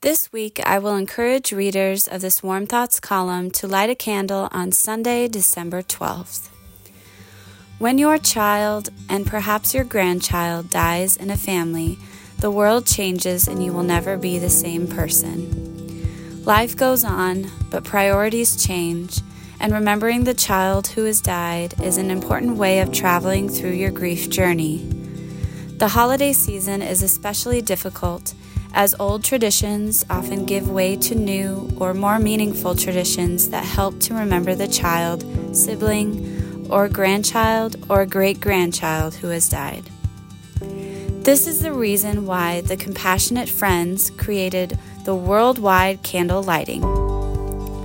This week, I will encourage readers of this Warm Thoughts column to light a candle on Sunday, December 12th. When your child and perhaps your grandchild dies in a family, the world changes and you will never be the same person. Life goes on, but priorities change, and remembering the child who has died is an important way of traveling through your grief journey. The holiday season is especially difficult as old traditions often give way to new or more meaningful traditions that help to remember the child, sibling, or grandchild or great grandchild who has died. This is the reason why the Compassionate Friends created the worldwide candle lighting.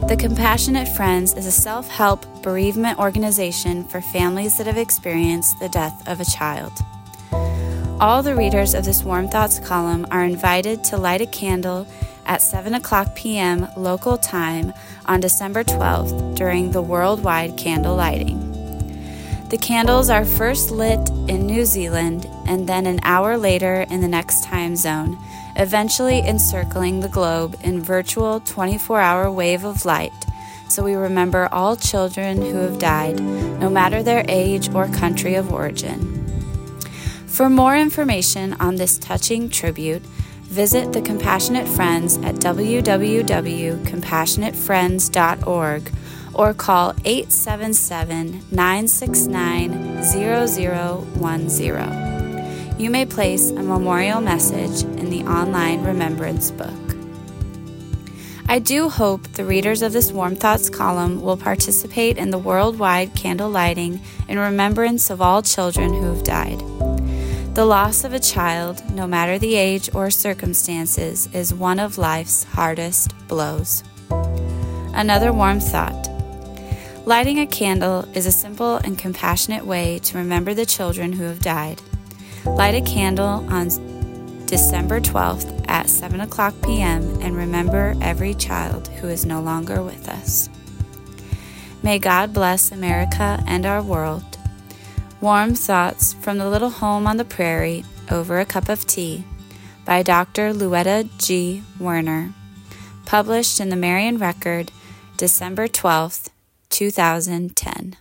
The Compassionate Friends is a self help bereavement organization for families that have experienced the death of a child. All the readers of this Warm Thoughts column are invited to light a candle at 7 o'clock p.m. local time on December 12th during the worldwide candle lighting. The candles are first lit in New Zealand and then an hour later in the next time zone, eventually encircling the globe in virtual 24 hour wave of light so we remember all children who have died, no matter their age or country of origin. For more information on this touching tribute, visit the Compassionate Friends at www.compassionatefriends.org or call 877 969 0010. You may place a memorial message in the online remembrance book. I do hope the readers of this Warm Thoughts column will participate in the worldwide candle lighting in remembrance of all children who have died. The loss of a child, no matter the age or circumstances, is one of life's hardest blows. Another warm thought. Lighting a candle is a simple and compassionate way to remember the children who have died. Light a candle on December 12th at 7 o'clock p.m. and remember every child who is no longer with us. May God bless America and our world. Warm Thoughts from the Little Home on the Prairie Over a Cup of Tea by Dr. Louetta G. Werner. Published in the Marion Record, December 12, 2010.